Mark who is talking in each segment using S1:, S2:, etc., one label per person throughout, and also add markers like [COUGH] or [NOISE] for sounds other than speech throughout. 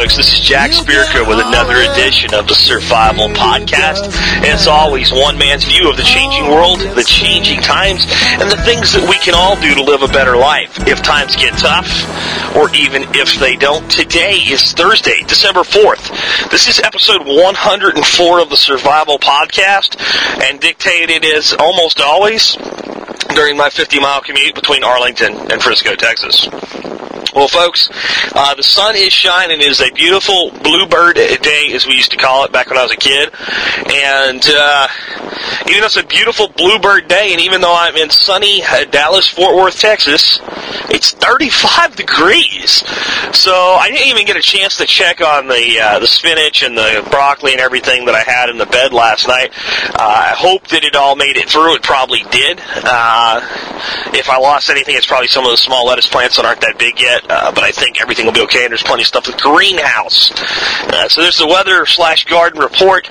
S1: Folks. This is Jack Spirko with another edition of the Survival Podcast. As always, one man's view of the changing world, the changing times, and the things that we can all do to live a better life if times get tough, or even if they don't. Today is Thursday, December 4th. This is episode 104 of the Survival Podcast, and dictated as almost always during my 50 mile commute between Arlington and Frisco, Texas. Well, folks, uh, the sun is shining. It is a beautiful bluebird day, as we used to call it back when I was a kid. And uh, even though it's a beautiful bluebird day, and even though I'm in sunny uh, Dallas, Fort Worth, Texas, it's 35 degrees. So I didn't even get a chance to check on the uh, the spinach and the broccoli and everything that I had in the bed last night. Uh, I hope that it all made it through. It probably did. Uh, if I lost anything, it's probably some of the small lettuce plants that aren't that big yet. Uh, but I think everything will be okay. And there's plenty of stuff The greenhouse. Uh, so there's the weather slash garden report.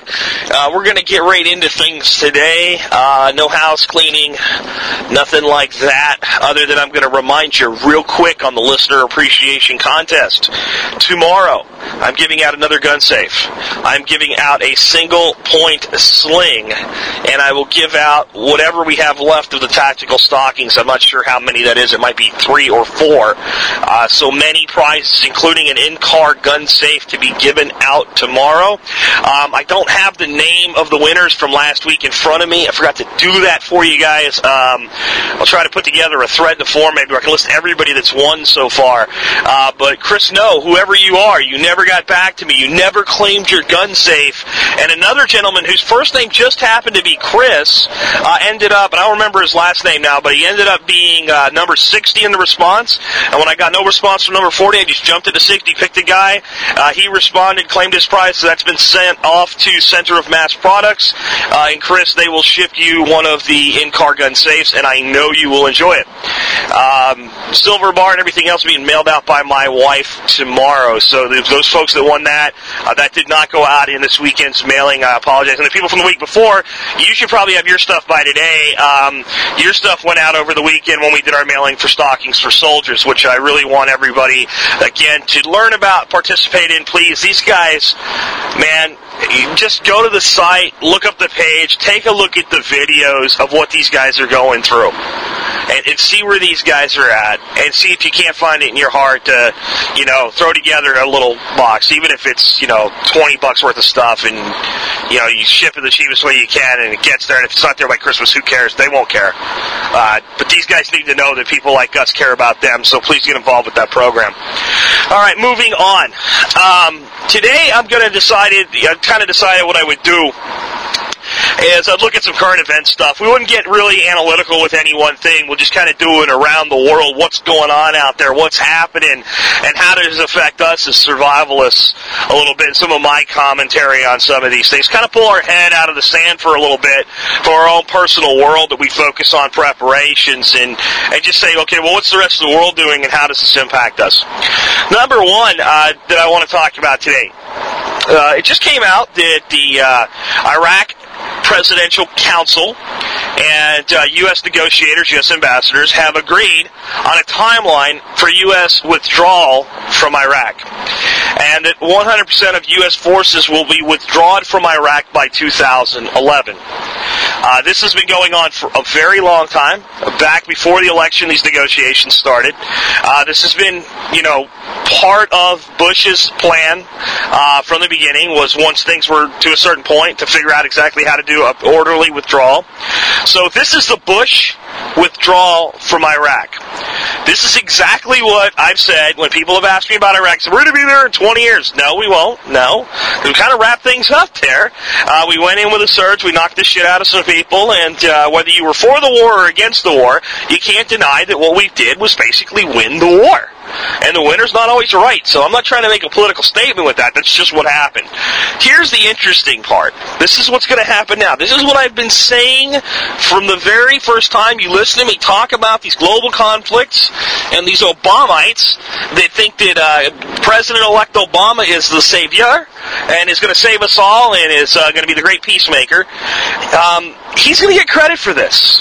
S1: Uh, we're going to get right into things today. Uh, no house cleaning, nothing like that. Other than I'm going to remind you real quick on the listener appreciation contest. Tomorrow, I'm giving out another gun safe. I'm giving out a single point sling, and I will give out whatever we have left of the tactical stockings. I'm not sure how many that is. It might be three or four. Uh, so many prizes, including an in-car gun safe, to be given out tomorrow. Um, I don't have the name of the winners from last week in front of me. I forgot to do that for you guys. Um, I'll try to put together a thread to form. Maybe I can list everybody that's won so far. Uh, but Chris, no, whoever you are, you never got back to me. You never claimed your gun safe. And another gentleman whose first name just happened to be Chris uh, ended up, and I don't remember his last name now, but he ended up being uh, number 60 in the response. And when I got no response from number 40, I just jumped into 60, picked a guy. Uh, he responded, claimed his prize, so that's been sent off to Center of Mass Products. Uh, and Chris, they will ship you one of the in-car gun safes, and I know you will enjoy it. Um, silver bar and everything else being mailed out by my wife tomorrow. So those folks that won that, uh, that did not go out in this weekend's mailing. I apologize. And the people from the week before, you should probably have your stuff by today. Um, your stuff went out over the weekend when we did our mailing for stockings for soldiers, which I really want everybody again to learn about, participate in. Please, these guys, man, just go to the site, look up the page, take a look at the videos of what these guys are going through, and, and see where these guys are at, and see if you can't find it in your heart to, you know, throw together a little box, even if it's, you know, 20 bucks worth of stuff, and, you know, you ship it the cheapest way you can, and it gets there, and if it's not there by Christmas, who cares? They won't care. Uh, but these guys need to know that people like us care about them, so please get involved with that program. All right, moving on. Um, today I'm going to decide, I kind of decided what I would do is I'd look at some current event stuff. We wouldn't get really analytical with any one thing. We'll just kind of do it around the world. What's going on out there? What's happening? And how does it affect us as survivalists a little bit? Some of my commentary on some of these things. Kind of pull our head out of the sand for a little bit for our own personal world that we focus on preparations and, and just say, okay, well, what's the rest of the world doing and how does this impact us? Number one uh, that I want to talk about today. Uh, it just came out that the uh, Iraq Presidential Council and uh, U.S. negotiators, U.S. ambassadors, have agreed on a timeline for U.S. withdrawal from Iraq. And that 100% of U.S. forces will be withdrawn from Iraq by 2011. Uh, this has been going on for a very long time. Back before the election, these negotiations started. Uh, this has been, you know, part of Bush's plan uh, from the beginning was once things were to a certain point to figure out exactly how to do an orderly withdrawal. So this is the Bush withdrawal from Iraq. This is exactly what I've said when people have asked me about Iraq. So we're going to be there in 20 years. No, we won't. No. We kind of wrap things up there. Uh, we went in with a surge. We knocked the shit out of some people. And uh, whether you were for the war or against the war, you can't deny that what we did was basically win the war. And the winner's not always right. So I'm not trying to make a political statement with that. That's just what happened. Here's the interesting part. This is what's going to happen now. This is what I've been saying from the very first time you listen to me talk about these global conflicts and these Obamites that think that uh, President-elect Obama is the savior and is going to save us all and is uh, going to be the great peacemaker. Um, he's going to get credit for this.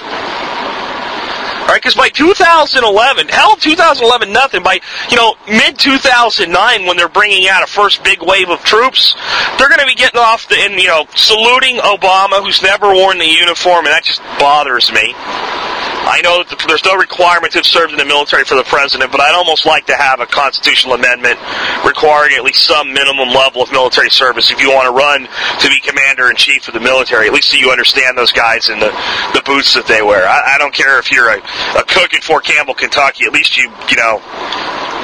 S1: Right, because by 2011, hell, 2011, nothing. By you know mid 2009, when they're bringing out a first big wave of troops, they're going to be getting off the and you know saluting Obama, who's never worn the uniform, and that just bothers me. I know that there's no requirement to have served in the military for the president, but I'd almost like to have a constitutional amendment requiring at least some minimum level of military service if you want to run to be commander in chief of the military. At least so you understand those guys and the, the boots that they wear. I, I don't care if you're a, a cook in Fort Campbell, Kentucky. At least you, you know,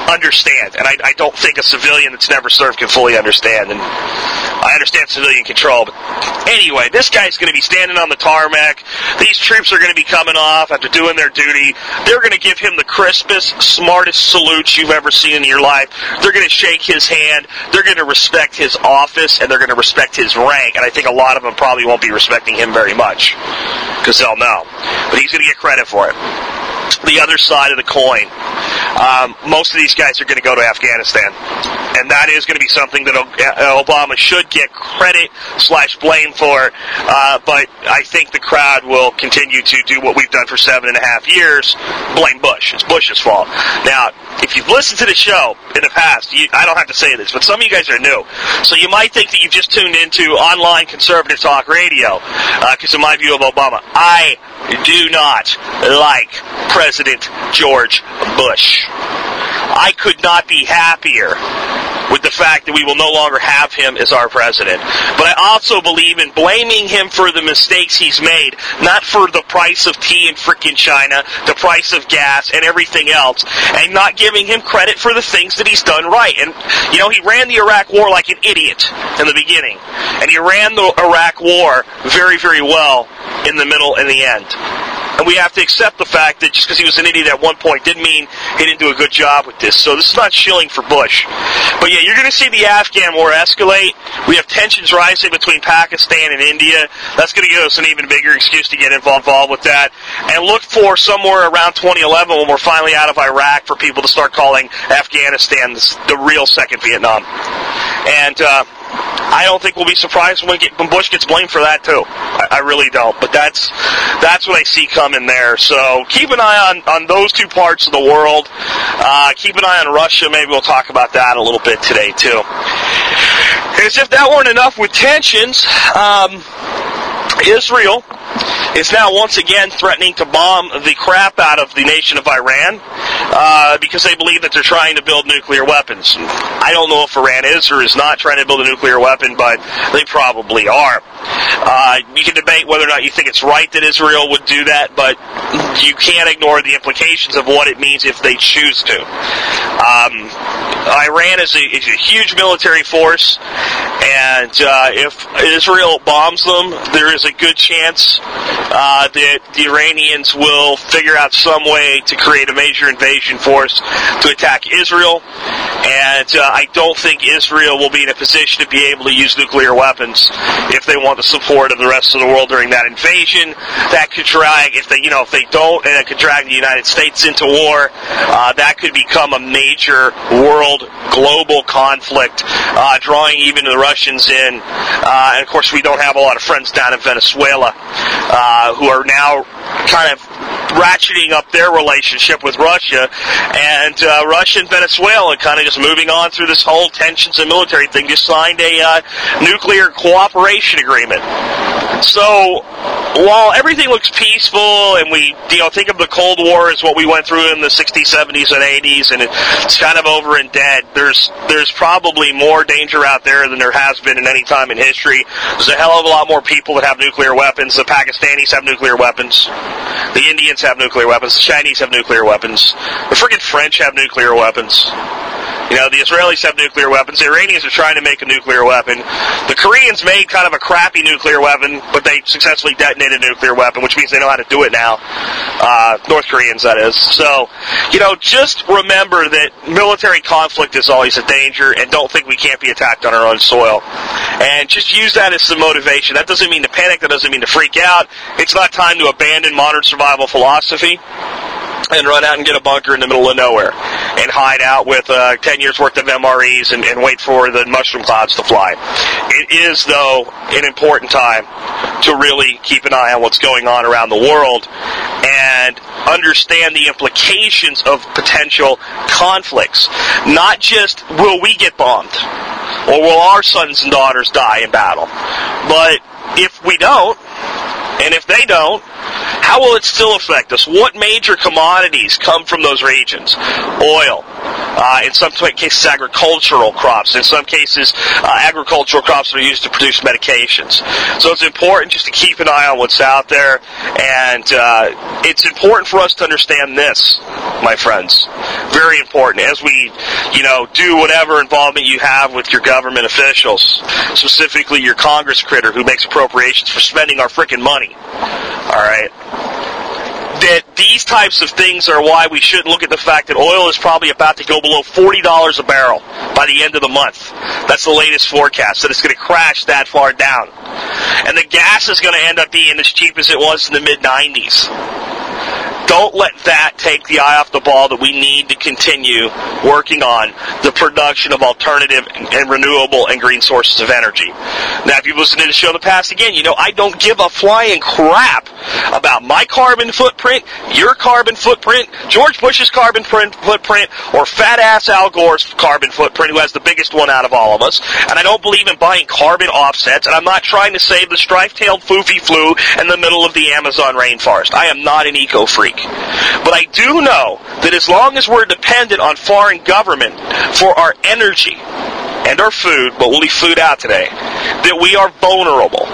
S1: understand. And I, I don't think a civilian that's never served can fully understand. And I understand civilian control. But anyway, this guy's going to be standing on the tarmac. These troops are going to be coming off after doing their duty. They're going to give him the crispest, smartest salute you've ever seen in your life. They're going to shake his hand. They're going to respect his office and they're going to respect his rank. And I think a lot of them probably won't be respecting him very much because they'll know. But he's going to get credit for it the other side of the coin. Um, most of these guys are going to go to Afghanistan, and that is going to be something that uh, Obama should get credit slash blame for. Uh, but I think the crowd will continue to do what we've done for seven and a half years: blame Bush. It's Bush's fault. Now, if you've listened to the show in the past, you, I don't have to say this, but some of you guys are new, so you might think that you've just tuned into online conservative talk radio because uh, of my view of Obama. I do not like President George Bush. I could not be happier with the fact that we will no longer have him as our president. But I also believe in blaming him for the mistakes he's made, not for the price of tea in frickin' China, the price of gas, and everything else, and not giving him credit for the things that he's done right. And, you know, he ran the Iraq War like an idiot in the beginning, and he ran the Iraq War very, very well in the middle and the end. And we have to accept the fact that just because he was an idiot at one point didn't mean he didn't do a good job with this. So this is not shilling for Bush. But yeah, you're going to see the Afghan war escalate. We have tensions rising between Pakistan and India. That's going to give us an even bigger excuse to get involved with that. And look for somewhere around 2011 when we're finally out of Iraq for people to start calling Afghanistan the real second Vietnam. And, uh, I don't think we'll be surprised when, get, when Bush gets blamed for that too. I, I, really don't. But that's that's what I see coming there. So keep an eye on, on those two parts of the world. Uh, keep an eye on Russia. Maybe we'll talk about that a little bit today too. As if that weren't enough with tensions, um, Israel is now once again threatening to bomb the crap out of the nation of Iran uh, because they believe that they're trying to build nuclear weapons. I don't know if Iran is or is not trying to build a nuclear weapon, but they probably are. Uh, you can debate whether or not you think it's right that Israel would do that, but you can't ignore the implications of what it means if they choose to. Um, Iran is a, is a, huge military force, and uh, if Israel bombs them, there is a good chance uh, that the Iranians will figure out some way to create a major invasion force to attack Israel. And uh, I don't think Israel will be in a position to be able to use nuclear weapons if they want the support of the rest of the world during that invasion. That could drag, if they, you know, if they don't, and it could drag the United States into war. Uh, that could become a major world, global conflict, uh, drawing even the Russians in. Uh, and of course, we don't have a lot of friends down in Venezuela uh, Uh, who are now kind of ratcheting up their relationship with Russia, and uh, Russia and Venezuela kind of just moving on through this whole tensions and military thing. Just signed a uh, nuclear cooperation agreement. So while everything looks peaceful, and we you know think of the Cold War as what we went through in the 60s, 70s, and 80s, and it's kind of over and dead. There's there's probably more danger out there than there has been in any time in history. There's a hell of a lot more people that have nuclear weapons. The Pakistanis have nuclear weapons. The Indians have nuclear weapons. The Chinese have nuclear weapons. The freaking French have nuclear weapons. You know, the Israelis have nuclear weapons. The Iranians are trying to make a nuclear weapon. The Koreans made kind of a crappy nuclear weapon, but they successfully detonated a nuclear weapon, which means they know how to do it now. Uh, North Koreans, that is. So, you know, just remember that military conflict is always a danger, and don't think we can't be attacked on our own soil. And just use that as some motivation. That doesn't mean to panic. That doesn't mean to freak out. It's not time to abandon modern survival philosophy and run out and get a bunker in the middle of nowhere and hide out with uh, 10 years worth of MREs and, and wait for the mushroom clouds to fly. It is, though, an important time to really keep an eye on what's going on around the world and understand the implications of potential conflicts. Not just will we get bombed or will our sons and daughters die in battle, but if we don't, and if they don't, how will it still affect us? What major commodities come from those regions? Oil. Uh, in some cases, agricultural crops. In some cases, uh, agricultural crops are used to produce medications. So it's important just to keep an eye on what's out there, and uh, it's important for us to understand this, my friends. Very important as we, you know, do whatever involvement you have with your government officials, specifically your Congress critter who makes appropriations for spending our freaking money. All right that these types of things are why we shouldn't look at the fact that oil is probably about to go below $40 a barrel by the end of the month. That's the latest forecast, that it's going to crash that far down. And the gas is going to end up being as cheap as it was in the mid 90s don't let that take the eye off the ball that we need to continue working on the production of alternative and renewable and green sources of energy. Now, if you've listened to the show in the past, again, you know I don't give a flying crap about my carbon footprint, your carbon footprint, George Bush's carbon footprint, or fat ass Al Gore's carbon footprint, who has the biggest one out of all of us. And I don't believe in buying carbon offsets, and I'm not trying to save the stripe-tailed foofy flu in the middle of the Amazon rainforest. I am not an eco freak. But I do know that as long as we're dependent on foreign government for our energy and our food, but we'll leave food out today, that we are vulnerable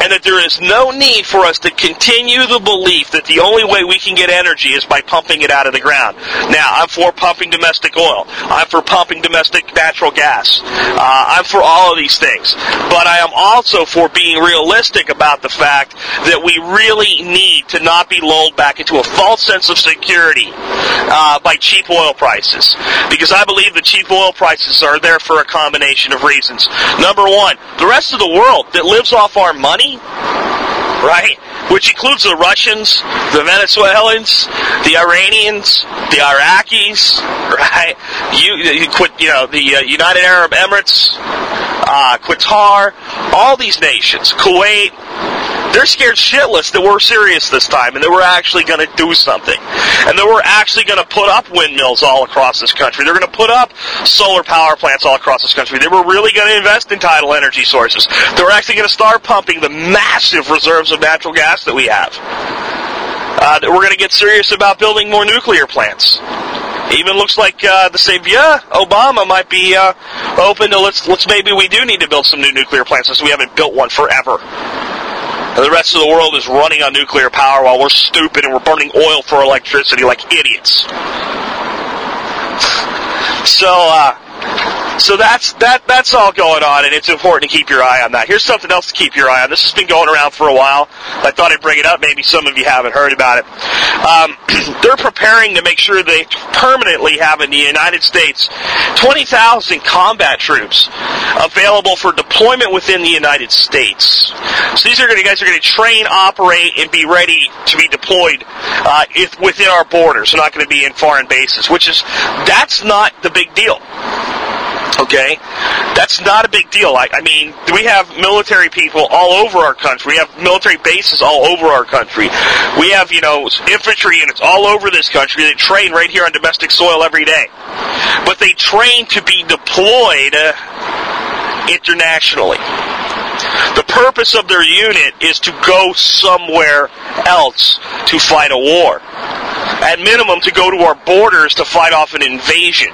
S1: and that there is no need for us to continue the belief that the only way we can get energy is by pumping it out of the ground. Now, I'm for pumping domestic oil. I'm for pumping domestic natural gas. Uh, I'm for all of these things. But I am also for being realistic about the fact that we really need to not be lulled back into a false sense of security uh, by cheap oil prices. Because I believe the cheap oil prices are there for a combination of reasons. Number one, the rest of the world that lives off our money right? Which includes the Russians, the Venezuelans, the Iranians, the Iraqis, [LAUGHS] right? You, you, you know, the uh, United Arab Emirates, uh, Qatar, all these nations, Kuwait, they're scared shitless that we're serious this time and that we're actually going to do something. And that we're actually going to put up windmills all across this country. They're going to put up solar power plants all across this country. They were really going to invest in tidal energy sources. They were actually going to start pumping the massive reserves of natural gas that we have. Uh, that we're going to get serious about building more nuclear plants. Even looks like uh, the savior Obama might be uh, open to let's let's maybe we do need to build some new nuclear plants since we haven't built one forever. The rest of the world is running on nuclear power while we're stupid and we're burning oil for electricity like idiots. So, uh, so that's that that's all going on, and it's important to keep your eye on that. Here's something else to keep your eye on. This has been going around for a while. I thought I'd bring it up. Maybe some of you haven't heard about it. Um, [CLEARS THROAT] they're preparing to make sure they permanently have in the United States 20,000 combat troops available for deployment within the United States. So these are going to guys are going to train, operate, and be ready to be deployed uh, if, within our borders. They're not going to be in foreign bases, which is that's not the big deal. Okay, that's not a big deal. I, I, mean, we have military people all over our country. We have military bases all over our country. We have, you know, infantry units all over this country that train right here on domestic soil every day. But they train to be deployed uh, internationally. The purpose of their unit is to go somewhere else to fight a war. At minimum, to go to our borders to fight off an invasion.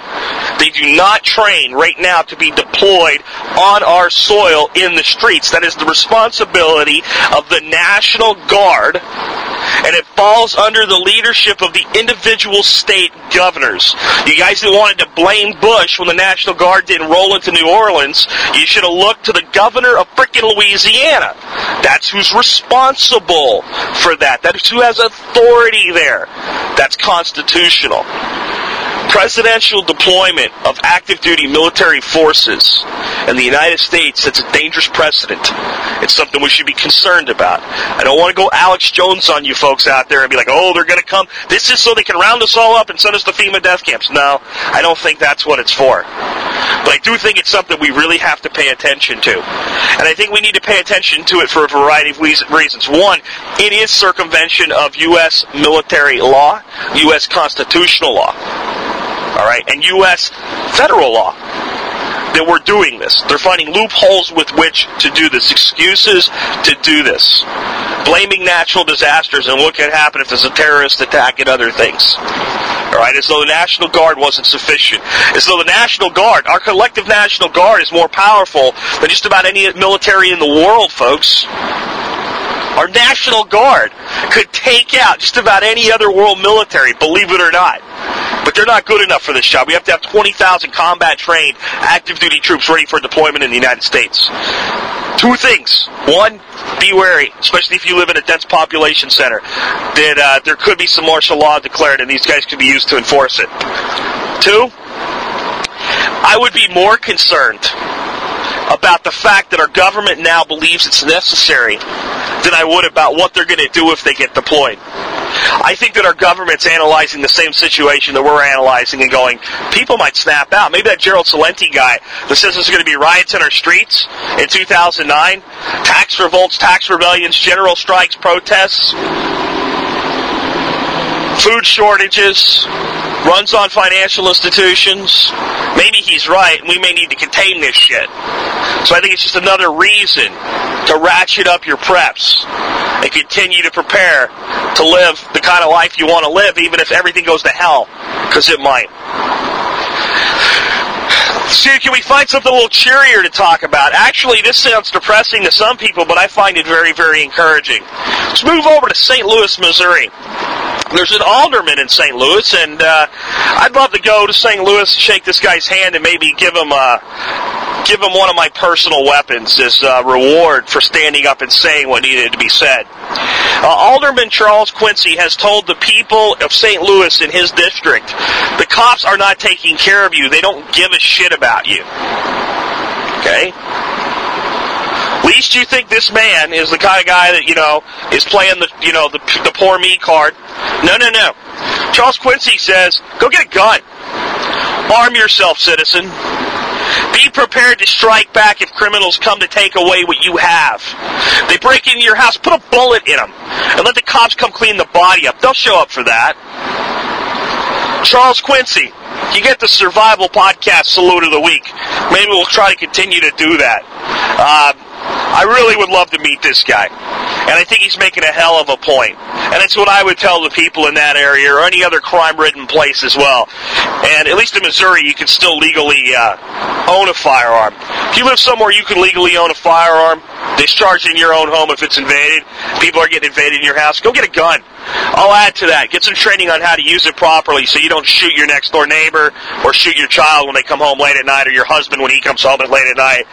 S1: They do not train right now to be deployed on our soil in the streets. That is the responsibility of the National Guard and it falls under the leadership of the individual state governors. You guys that wanted to blame Bush when the National Guard didn't roll into New Orleans, you should have looked to the governor of frickin' Louisiana. That's who's responsible for that. That's who has authority there. That's constitutional presidential deployment of active duty military forces in the United States sets a dangerous precedent. It's something we should be concerned about. I don't want to go Alex Jones on you folks out there and be like, oh, they're going to come. This is so they can round us all up and send us to FEMA death camps. No, I don't think that's what it's for. But I do think it's something we really have to pay attention to. And I think we need to pay attention to it for a variety of reasons. One, it is circumvention of U.S. military law, U.S. constitutional law all right, and U.S. federal law that we're doing this. They're finding loopholes with which to do this, excuses to do this. Blaming natural disasters and what could happen if there's a terrorist attack and other things. All right, as though the National Guard wasn't sufficient. As though the National Guard, our collective National Guard, is more powerful than just about any military in the world, folks. Our National Guard could take out just about any other world military, believe it or not. They're not good enough for this job. We have to have 20,000 combat trained active duty troops ready for deployment in the United States. Two things. One, be wary, especially if you live in a dense population center, that uh, there could be some martial law declared and these guys could be used to enforce it. Two, I would be more concerned about the fact that our government now believes it's necessary than I would about what they're going to do if they get deployed. I think that our government's analyzing the same situation that we're analyzing and going, people might snap out. Maybe that Gerald Celente guy that says there's going to be riots in our streets in 2009, tax revolts, tax rebellions, general strikes, protests, food shortages, runs on financial institutions. Maybe he's right, and we may need to contain this shit. So I think it's just another reason to ratchet up your preps and continue to prepare to live the kind of life you want to live, even if everything goes to hell, because it might. See, can we find something a little cheerier to talk about? Actually, this sounds depressing to some people, but I find it very, very encouraging. Let's move over to St. Louis, Missouri there's an alderman in St. Louis, and uh, I'd love to go to St. Louis, shake this guy's hand, and maybe give him a give him one of my personal weapons as a reward for standing up and saying what needed to be said. Uh, Alderman Charles Quincy has told the people of St. Louis in his district, the cops are not taking care of you. They don't give a shit about you. Okay? Least you think this man is the kind of guy that, you know, is playing the, you know, the, the poor me card. No, no, no. Charles Quincy says, go get a gun. Arm yourself, citizen. Be prepared to strike back if criminals come to take away what you have. They break into your house, put a bullet in them, and let the cops come clean the body up. They'll show up for that. Charles Quincy, you get the Survival Podcast Salute of the Week. Maybe we'll try to continue to do that. Uh, I really would love to meet this guy. And I think he's making a hell of a point. And it's what I would tell the people in that area or any other crime ridden place as well. And at least in Missouri, you can still legally uh, own a firearm. If you live somewhere you can legally own a firearm, discharge in your own home if it's invaded, people are getting invaded in your house, go get a gun. I'll add to that. Get some training on how to use it properly so you don't shoot your next door neighbor or shoot your child when they come home late at night or your husband when he comes home late at night.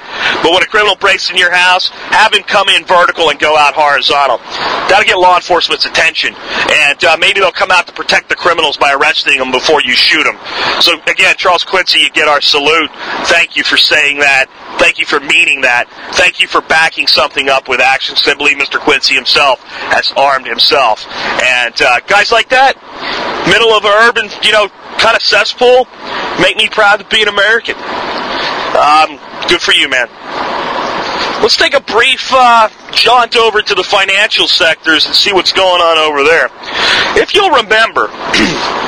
S1: But when a criminal breaks in your house, have him come in vertical and go out horizontal. That'll get law enforcement's attention. And uh, maybe they'll come out to protect the criminals by arresting them before you shoot them. So again, Charles Quincy, you get our salute. Thank you for saying that. Thank you for meaning that. Thank you for backing something up with action. I believe Mr. Quincy himself has armed himself. And uh, guys like that, middle of an urban, you know, kind of cesspool, make me proud to be an American. Um, good for you, man. Let's take a brief uh, jaunt over to the financial sectors and see what's going on over there. If you'll remember, [CLEARS THROAT]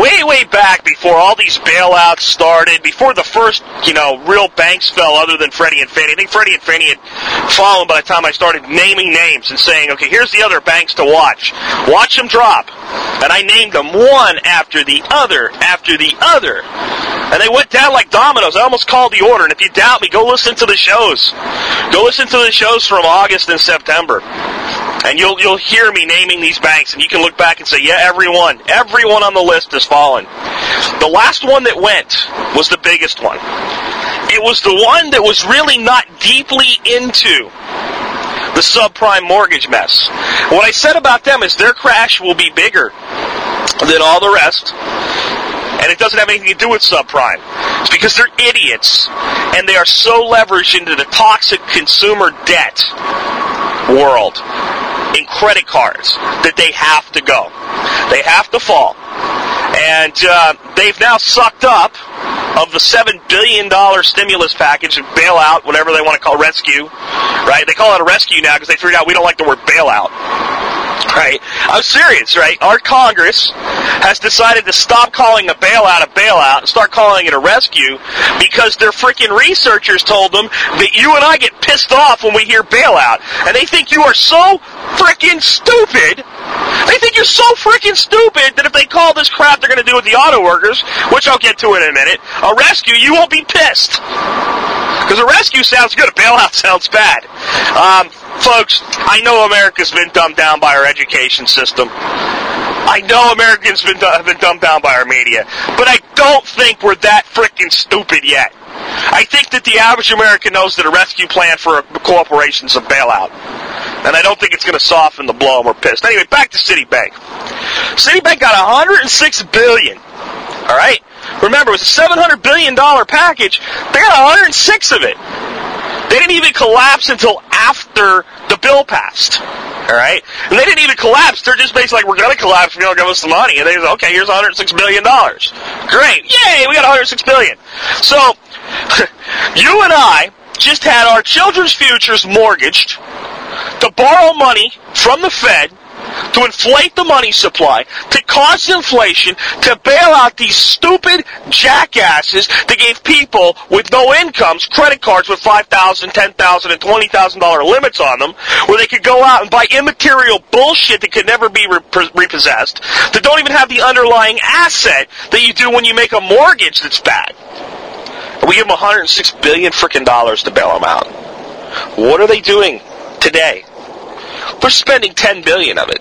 S1: way, way back before all these bailouts started, before the first, you know, real banks fell other than Freddie and Fannie. I think Freddie and Fannie had fallen by the time I started naming names and saying, okay, here's the other banks to watch. Watch them drop. And I named them one after the other after the other. And they went down like dominoes. I almost called the order. And if you doubt me, go listen to the shows. Go listen to the shows from August and September. And you'll you'll hear me naming these banks, and you can look back and say, yeah, everyone, everyone on the list has fallen. The last one that went was the biggest one. It was the one that was really not deeply into the subprime mortgage mess. What I said about them is their crash will be bigger than all the rest. And it doesn't have anything to do with subprime. It's because they're idiots and they are so leveraged into the toxic consumer debt world in credit cards that they have to go. They have to fall. And uh, they've now sucked up of the seven billion dollar stimulus package, and bailout, whatever they want to call rescue, right? They call it a rescue now because they figured out we don't like the word bailout, right? I'm serious, right? Our Congress has decided to stop calling a bailout a bailout and start calling it a rescue because their freaking researchers told them that you and I get pissed off when we hear bailout, and they think you are so freaking stupid. They think you're so freaking stupid that if they call this crap they're going to do with the auto workers, which I'll get to in a minute, a rescue, you won't be pissed. Because a rescue sounds good, a bailout [LAUGHS] sounds bad. Um, folks, I know America's been dumbed down by our education system. I know Americans been, have been dumbed down by our media, but I don't think we're that freaking stupid yet. I think that the average American knows that a rescue plan for a corporation is a bailout. And I don't think it's going to soften the blow and we're pissed. Anyway, back to Citibank. Citibank got 106 billion. All right? Remember, it was a 700 billion dollar package. They got 106 of it. They didn't even collapse until after the bill passed. All right? And they didn't even collapse. They're just basically like, we're going to collapse if you don't give us the money. And they say, okay, here's 106 billion dollars. Great. Yay, we got 106 billion. So, [LAUGHS] you and I just had our children's futures mortgaged to borrow money from the Fed to inflate the money supply, to cause inflation, to bail out these stupid jackasses that gave people with no incomes credit cards with $5,000, $10,000, and $20,000 limits on them, where they could go out and buy immaterial bullshit that could never be repossessed, that don't even have the underlying asset that you do when you make a mortgage that's bad. And we give them 106 billion freaking dollars to bail them out. What are they doing today? They're spending 10 billion of it.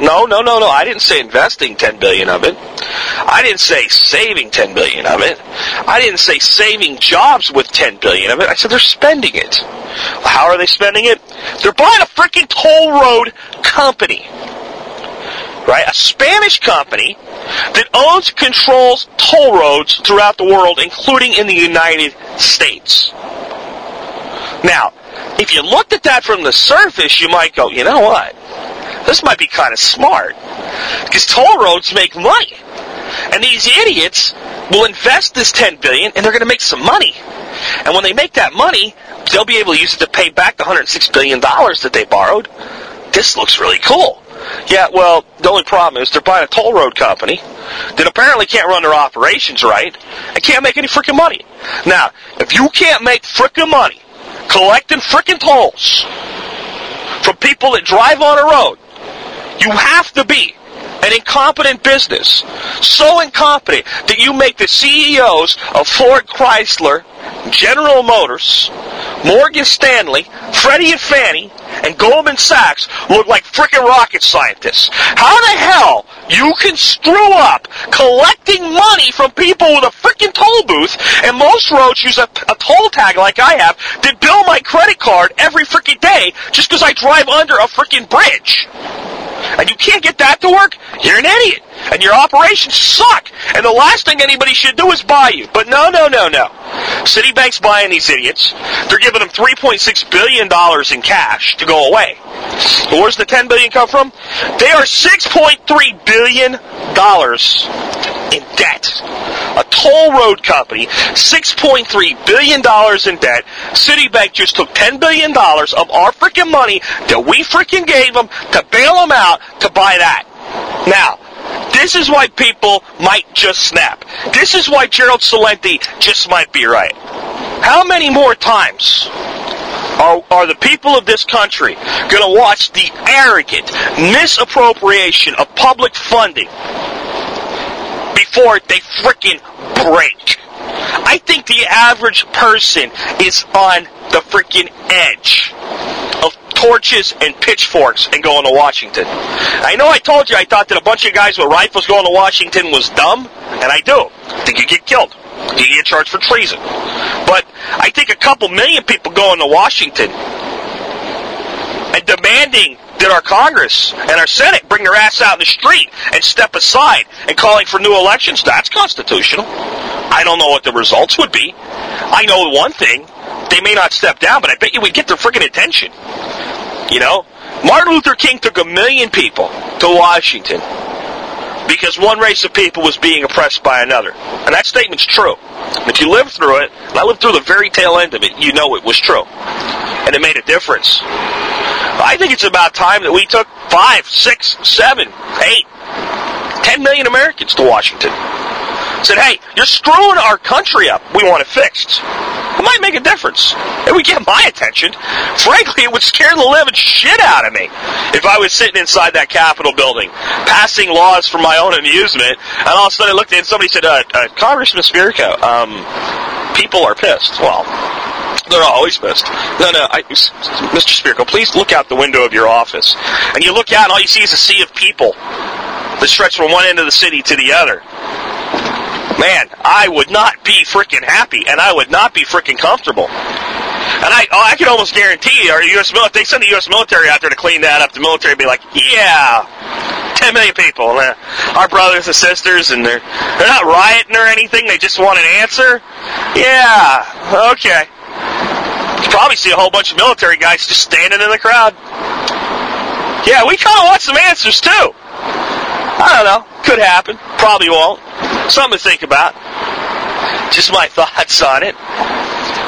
S1: No, no, no, no. I didn't say investing 10 billion of it. I didn't say saving 10 billion of it. I didn't say saving jobs with 10 billion of it. I said they're spending it. How are they spending it? They're buying a freaking toll road company. Right? A Spanish company that owns controls toll roads throughout the world, including in the United States. Now, if you looked at that from the surface, you might go, you know what? This might be kind of smart. Because toll roads make money. And these idiots will invest this 10 billion and they're going to make some money. And when they make that money, they'll be able to use it to pay back the 106 billion dollars that they borrowed. This looks really cool. Yeah, well, the only problem is they're buying a toll road company that apparently can't run their operations right and can't make any freaking money. Now, if you can't make freaking money collecting freaking tolls from people that drive on a road, you have to be an incompetent business. So incompetent that you make the CEOs of Ford Chrysler, General Motors, Morgan Stanley, Freddie and Fannie, and Goldman Sachs look like frickin' rocket scientists. How the hell you can screw up collecting money from people with a frickin' toll booth, and most roads use a, a toll tag like I have that bill my credit card every frickin' day just because I drive under a frickin' bridge. And you can't get that to work? You're an idiot. And your operations suck. And the last thing anybody should do is buy you. But no, no, no, no. Citibank's buying these idiots. They're giving them $3.6 billion in cash to go away. where's the 10 billion come from? They are $6.3 billion in debt. A toll road company, $6.3 billion in debt. Citibank just took $10 billion of our freaking money that we freaking gave them to bail them out to buy that. Now, this is why people might just snap. This is why Gerald Celente just might be right. How many more times are, are the people of this country going to watch the arrogant misappropriation of public funding before they freaking break? I think the average person is on the freaking edge of torches and pitchforks and going to Washington. I know I told you I thought that a bunch of guys with rifles going to Washington was dumb, and I do. I think you get killed. You get charged for treason. But I think a couple million people going to Washington and demanding that our Congress and our Senate bring their ass out in the street and step aside and calling for new elections, that's constitutional. I don't know what the results would be. I know one thing. They may not step down, but I bet you we'd get their freaking attention. You know? Martin Luther King took a million people to Washington because one race of people was being oppressed by another. And that statement's true. If you lived through it, and I lived through the very tail end of it, you know it was true. And it made a difference. I think it's about time that we took five, six, seven, eight, ten million Americans to Washington. Said, hey, you're screwing our country up. We want it fixed. It might make a difference. It would get my attention. Frankly, it would scare the living shit out of me if I was sitting inside that Capitol building, passing laws for my own amusement, and all of a sudden I looked and somebody said, uh, uh, Congressman Spirko, um, people are pissed. Well, they're always pissed. No, no, I, Mr. Spirko, please look out the window of your office. And you look out and all you see is a sea of people that stretch from one end of the city to the other man, I would not be freaking happy, and I would not be freaking comfortable. And I, oh, I can almost guarantee, our U.S. military, they send the U.S. military out there to clean that up. The military would be like, yeah, 10 million people, uh, our brothers and sisters, and they're they're not rioting or anything. They just want an answer. Yeah, okay. Probably see a whole bunch of military guys just standing in the crowd. Yeah, we kind of want some answers too. I don't know. Could happen. Probably won't. Something to think about. Just my [LAUGHS] thoughts on it.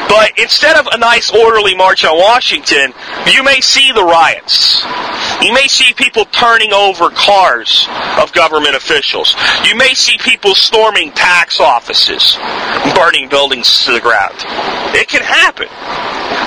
S1: But instead of a nice orderly march on Washington, you may see the riots. You may see people turning over cars of government officials. You may see people storming tax offices, burning buildings to the ground. It can happen.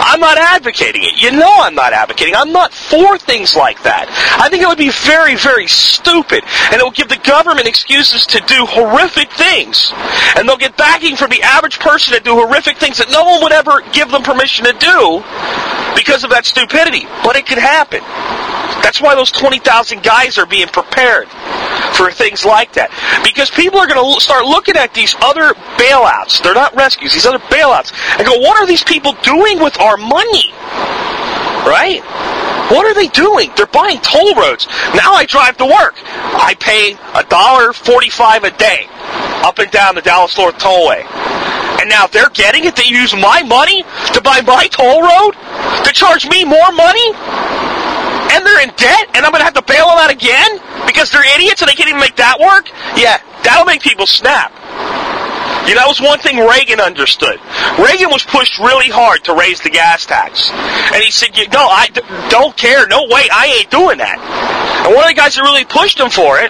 S1: I'm not advocating it. You know I'm not advocating. I'm not for things like that. I think it would be very, very stupid. And it will give the government excuses to do horrific things. And they'll get backing from the average person to do horrific things that no one would ever give them permission to do because of that stupidity. But it could happen. That's why those 20,000 guys are being prepared for things like that. Because people are going to start looking at these other bailouts. They're not rescues, these other bailouts. And go, what are these people doing with our money? Right? What are they doing? They're buying toll roads. Now I drive to work. I pay a dollar forty-five a day up and down the Dallas North Tollway. And now if they're getting it. They use my money to buy my toll road to charge me more money and they're in debt, and I'm going to have to bail them out again because they're idiots and they can't even make that work? Yeah, that'll make people snap. You know, that was one thing Reagan understood. Reagan was pushed really hard to raise the gas tax. And he said, no, I d- don't care. No way. I ain't doing that. And one of the guys that really pushed him for it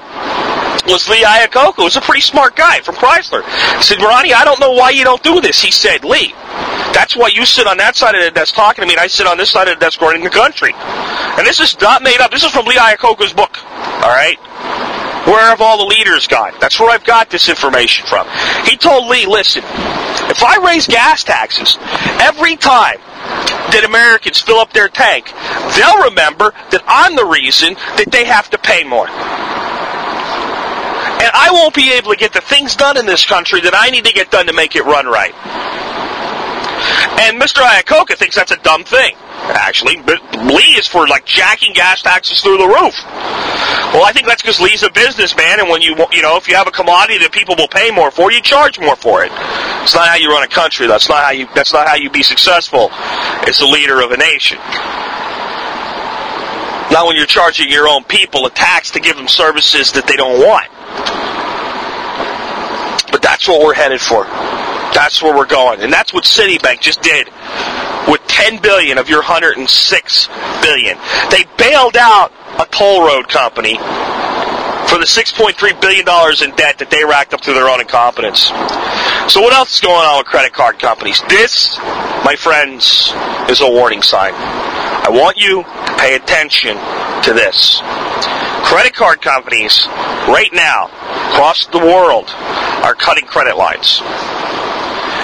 S1: was Lee Iacocca, who's a pretty smart guy from Chrysler. He said, Ronnie, I don't know why you don't do this. He said, Lee, that's why you sit on that side of the desk talking to me, and I sit on this side of the desk running the country. And this is not made up. This is from Lee Iacocca's book. All right? Where have all the leaders gone? That's where I've got this information from. He told Lee, listen, if I raise gas taxes every time that Americans fill up their tank, they'll remember that I'm the reason that they have to pay more. And I won't be able to get the things done in this country that I need to get done to make it run right. And Mr. Iacocca thinks that's a dumb thing. Actually, but Lee is for like jacking gas taxes through the roof. Well, I think that's because Lee's a businessman, and when you you know if you have a commodity that people will pay more for, you charge more for it. It's not how you run a country. That's not how you. That's not how you be successful as the leader of a nation. Not when you're charging your own people a tax to give them services that they don't want. But that's what we're headed for. That's where we're going. And that's what Citibank just did with 10 billion of your 106 billion. They bailed out a toll road company for the 6.3 billion dollars in debt that they racked up through their own incompetence. So what else is going on with credit card companies? This, my friends, is a warning sign. I want you to pay attention to this. Credit card companies right now across the world are cutting credit lines.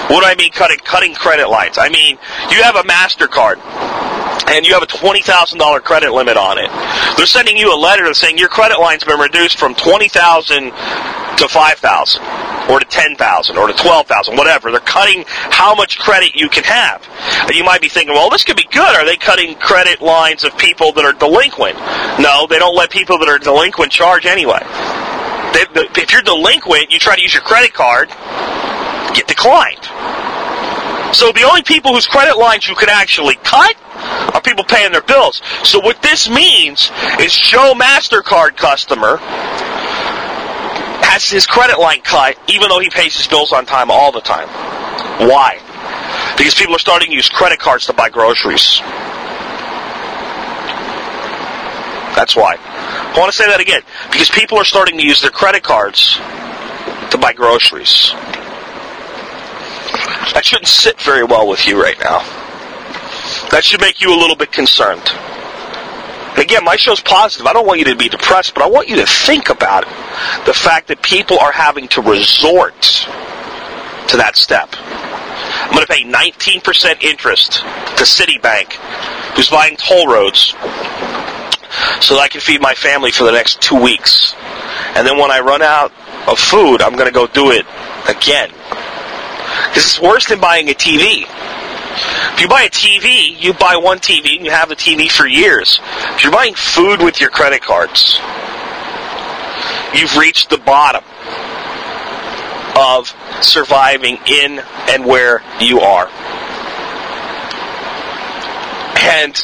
S1: What do I mean cutting cutting credit lines? I mean you have a MasterCard and you have a $20,000 credit limit on it. They're sending you a letter saying your credit line's been reduced from 20,000 to 5,000 or to 10,000 or to 12,000, whatever. They're cutting how much credit you can have. You might be thinking, well, this could be good. Are they cutting credit lines of people that are delinquent? No, they don't let people that are delinquent charge anyway. If you're delinquent, you try to use your credit card, get declined. So the only people whose credit lines you can actually cut are people paying their bills. So what this means is Joe MasterCard customer has his credit line cut even though he pays his bills on time all the time. Why? Because people are starting to use credit cards to buy groceries. That's why. I want to say that again. Because people are starting to use their credit cards to buy groceries. That shouldn't sit very well with you right now. That should make you a little bit concerned. Again, my show's positive. I don't want you to be depressed, but I want you to think about it. The fact that people are having to resort to that step. I'm going to pay 19% interest to Citibank, who's buying toll roads, so that I can feed my family for the next two weeks. And then when I run out of food, I'm going to go do it again. This is worse than buying a TV. If you buy a TV, you buy one TV and you have the TV for years. If you're buying food with your credit cards, you've reached the bottom of surviving in and where you are. And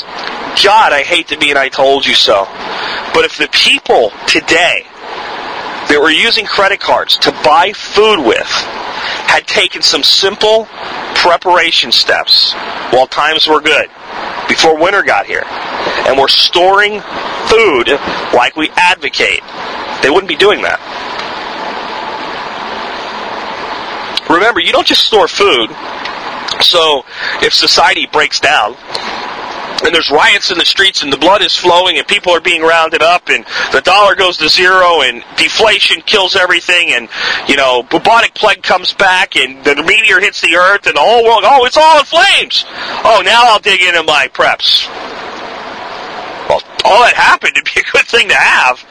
S1: God, I hate to be an I told you so. But if the people today that were using credit cards to buy food with had taken some simple preparation steps while times were good before winter got here and were storing food like we advocate, they wouldn't be doing that. Remember, you don't just store food. So if society breaks down, and there's riots in the streets and the blood is flowing and people are being rounded up and the dollar goes to zero and deflation kills everything and you know bubonic plague comes back and the meteor hits the earth and the whole world oh it's all in flames. Oh now I'll dig into my preps. Well all that happened to be a good thing to have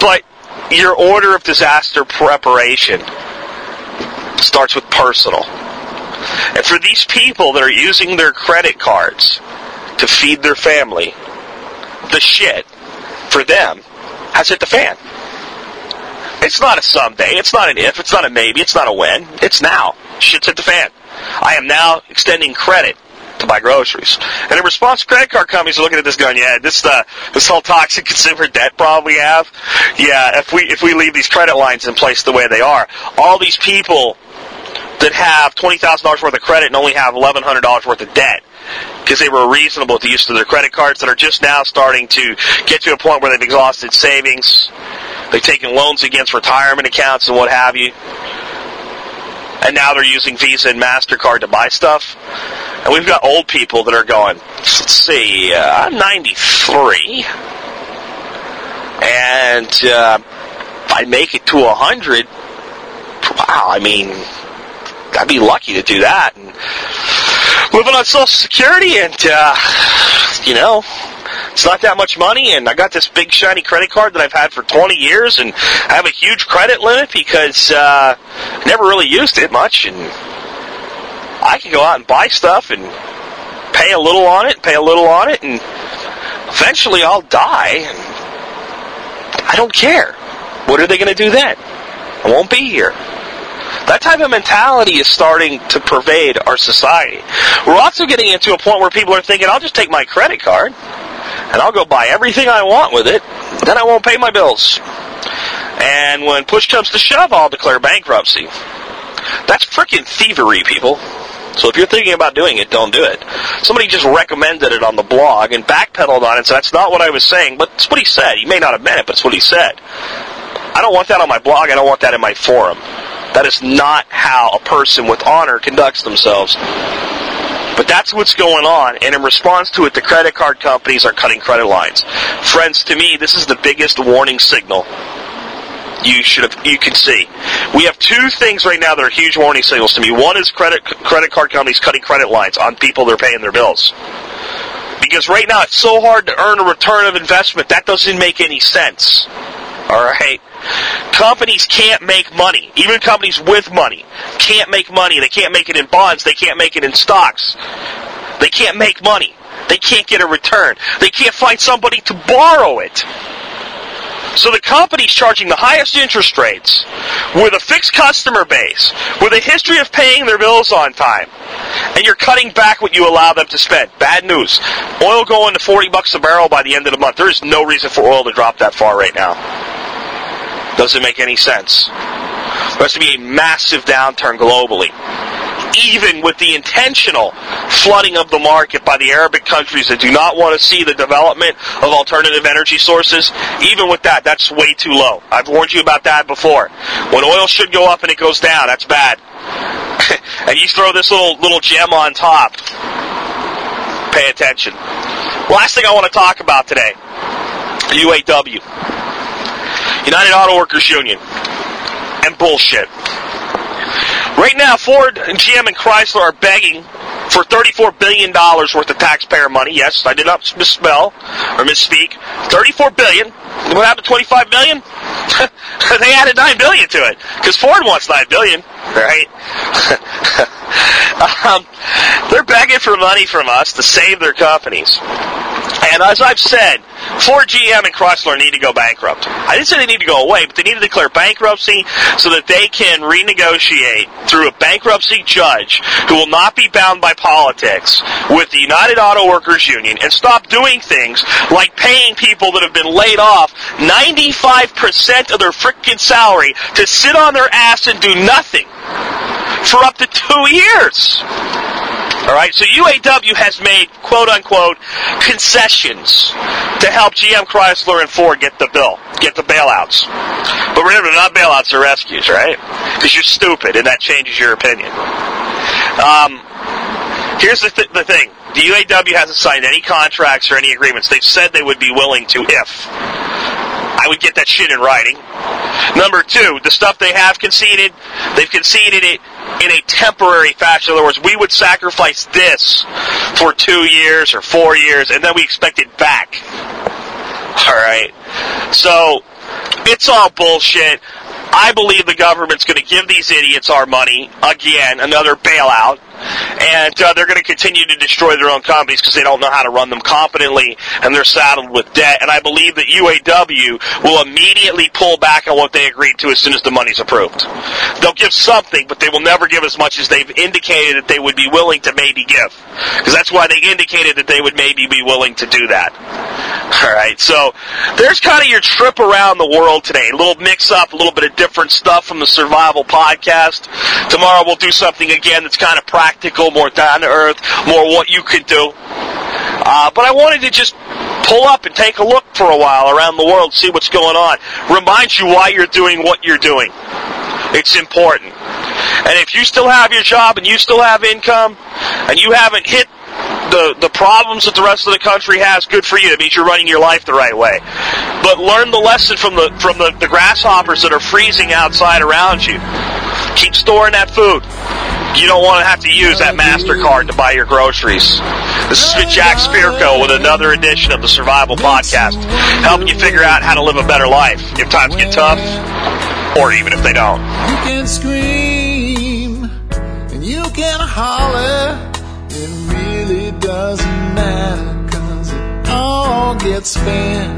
S1: but your order of disaster preparation starts with personal. And for these people that are using their credit cards to feed their family, the shit for them has hit the fan. It's not a someday, it's not an if, it's not a maybe, it's not a when, it's now. Shit's hit the fan. I am now extending credit to buy groceries. And in response, credit card companies are looking at this going, yeah, this uh, this whole toxic consumer debt problem we have, yeah, if we if we leave these credit lines in place the way they are, all these people that have twenty thousand dollars worth of credit and only have eleven hundred dollars worth of debt because they were reasonable at the use of their credit cards that are just now starting to get to a point where they've exhausted savings. They've taken loans against retirement accounts and what have you. And now they're using Visa and MasterCard to buy stuff. And we've got old people that are going, let's see, uh, I'm 93. And uh, if I make it to 100, wow, I mean, I'd be lucky to do that. And living on Social Security, and uh, you know, it's not that much money. And I got this big shiny credit card that I've had for 20 years, and I have a huge credit limit because uh, I never really used it much, and I can go out and buy stuff and pay a little on it, pay a little on it, and eventually I'll die. And I don't care. What are they going to do then? I won't be here. That type of mentality is starting to pervade our society. We're also getting into a point where people are thinking, I'll just take my credit card and I'll go buy everything I want with it, then I won't pay my bills. And when push comes to shove, I'll declare bankruptcy. That's freaking thievery, people. So if you're thinking about doing it, don't do it. Somebody just recommended it on the blog and backpedaled on it, so that's not what I was saying, but it's what he said. He may not have meant it, but it's what he said. I don't want that on my blog. I don't want that in my forum. That is not how a person with honor conducts themselves. But that's what's going on, and in response to it, the credit card companies are cutting credit lines. Friends, to me, this is the biggest warning signal you should have, you can see. We have two things right now that are huge warning signals to me. One is credit credit card companies cutting credit lines on people that are paying their bills Because right now it's so hard to earn a return of investment. That doesn't make any sense. All right. Companies can't make money. Even companies with money can't make money. They can't make it in bonds. They can't make it in stocks. They can't make money. They can't get a return. They can't find somebody to borrow it. So the company's charging the highest interest rates with a fixed customer base, with a history of paying their bills on time, and you're cutting back what you allow them to spend. Bad news. Oil going to 40 bucks a barrel by the end of the month. There is no reason for oil to drop that far right now. Doesn't make any sense. There has to be a massive downturn globally even with the intentional flooding of the market by the Arabic countries that do not want to see the development of alternative energy sources, even with that, that's way too low. I've warned you about that before. When oil should go up and it goes down, that's bad. [LAUGHS] and you throw this little little gem on top. Pay attention. Last thing I want to talk about today, UAW. United Auto Workers Union. And bullshit. Right now, Ford, and GM, and Chrysler are begging for $34 billion worth of taxpayer money. Yes, I did not misspell or misspeak. 34 billion. What happened to 25 billion? [LAUGHS] they added 9 billion to it because Ford wants 9 billion, right? [LAUGHS] um, they're begging for money from us to save their companies. And as I've said, Ford, GM, and Chrysler need to go bankrupt. I didn't say they need to go away, but they need to declare bankruptcy so that they can renegotiate through a bankruptcy judge who will not be bound by politics with the United Auto Workers Union and stop doing things like paying people that have been laid off 95% of their freaking salary to sit on their ass and do nothing for up to two years. All right, so UAW has made quote unquote concessions to help GM, Chrysler, and Ford get the bill, get the bailouts. But remember, not bailouts, they're rescues, right? Because you're stupid, and that changes your opinion. Um, here's the, th- the thing: the UAW hasn't signed any contracts or any agreements. They've said they would be willing to if. I would get that shit in writing. Number two, the stuff they have conceded, they've conceded it in a temporary fashion. In other words, we would sacrifice this for two years or four years, and then we expect it back. All right. So it's all bullshit. I believe the government's going to give these idiots our money again, another bailout, and uh, they're going to continue to destroy their own companies because they don't know how to run them competently, and they're saddled with debt. And I believe that UAW will immediately pull back on what they agreed to as soon as the money's approved. They'll give something, but they will never give as much as they've indicated that they would be willing to maybe give, because that's why they indicated that they would maybe be willing to do that. All right, so there's kind of your trip around the world today. A little mix up, a little bit of different stuff from the Survival Podcast. Tomorrow we'll do something again that's kind of practical, more down to earth, more what you could do. Uh, but I wanted to just pull up and take a look for a while around the world, see what's going on. Remind you why you're doing what you're doing. It's important. And if you still have your job and you still have income and you haven't hit the, the problems that the rest of the country has, good for you. It means you're running your life the right way. But learn the lesson from the from the, the grasshoppers that are freezing outside around you. Keep storing that food. You don't want to have to use that MasterCard to buy your groceries. This has been Jack Spirko with another edition of the Survival Podcast, helping you figure out how to live a better life if times get tough, or even if they don't.
S2: You can scream and you can holler. It really doesn't matter cause it all gets spent.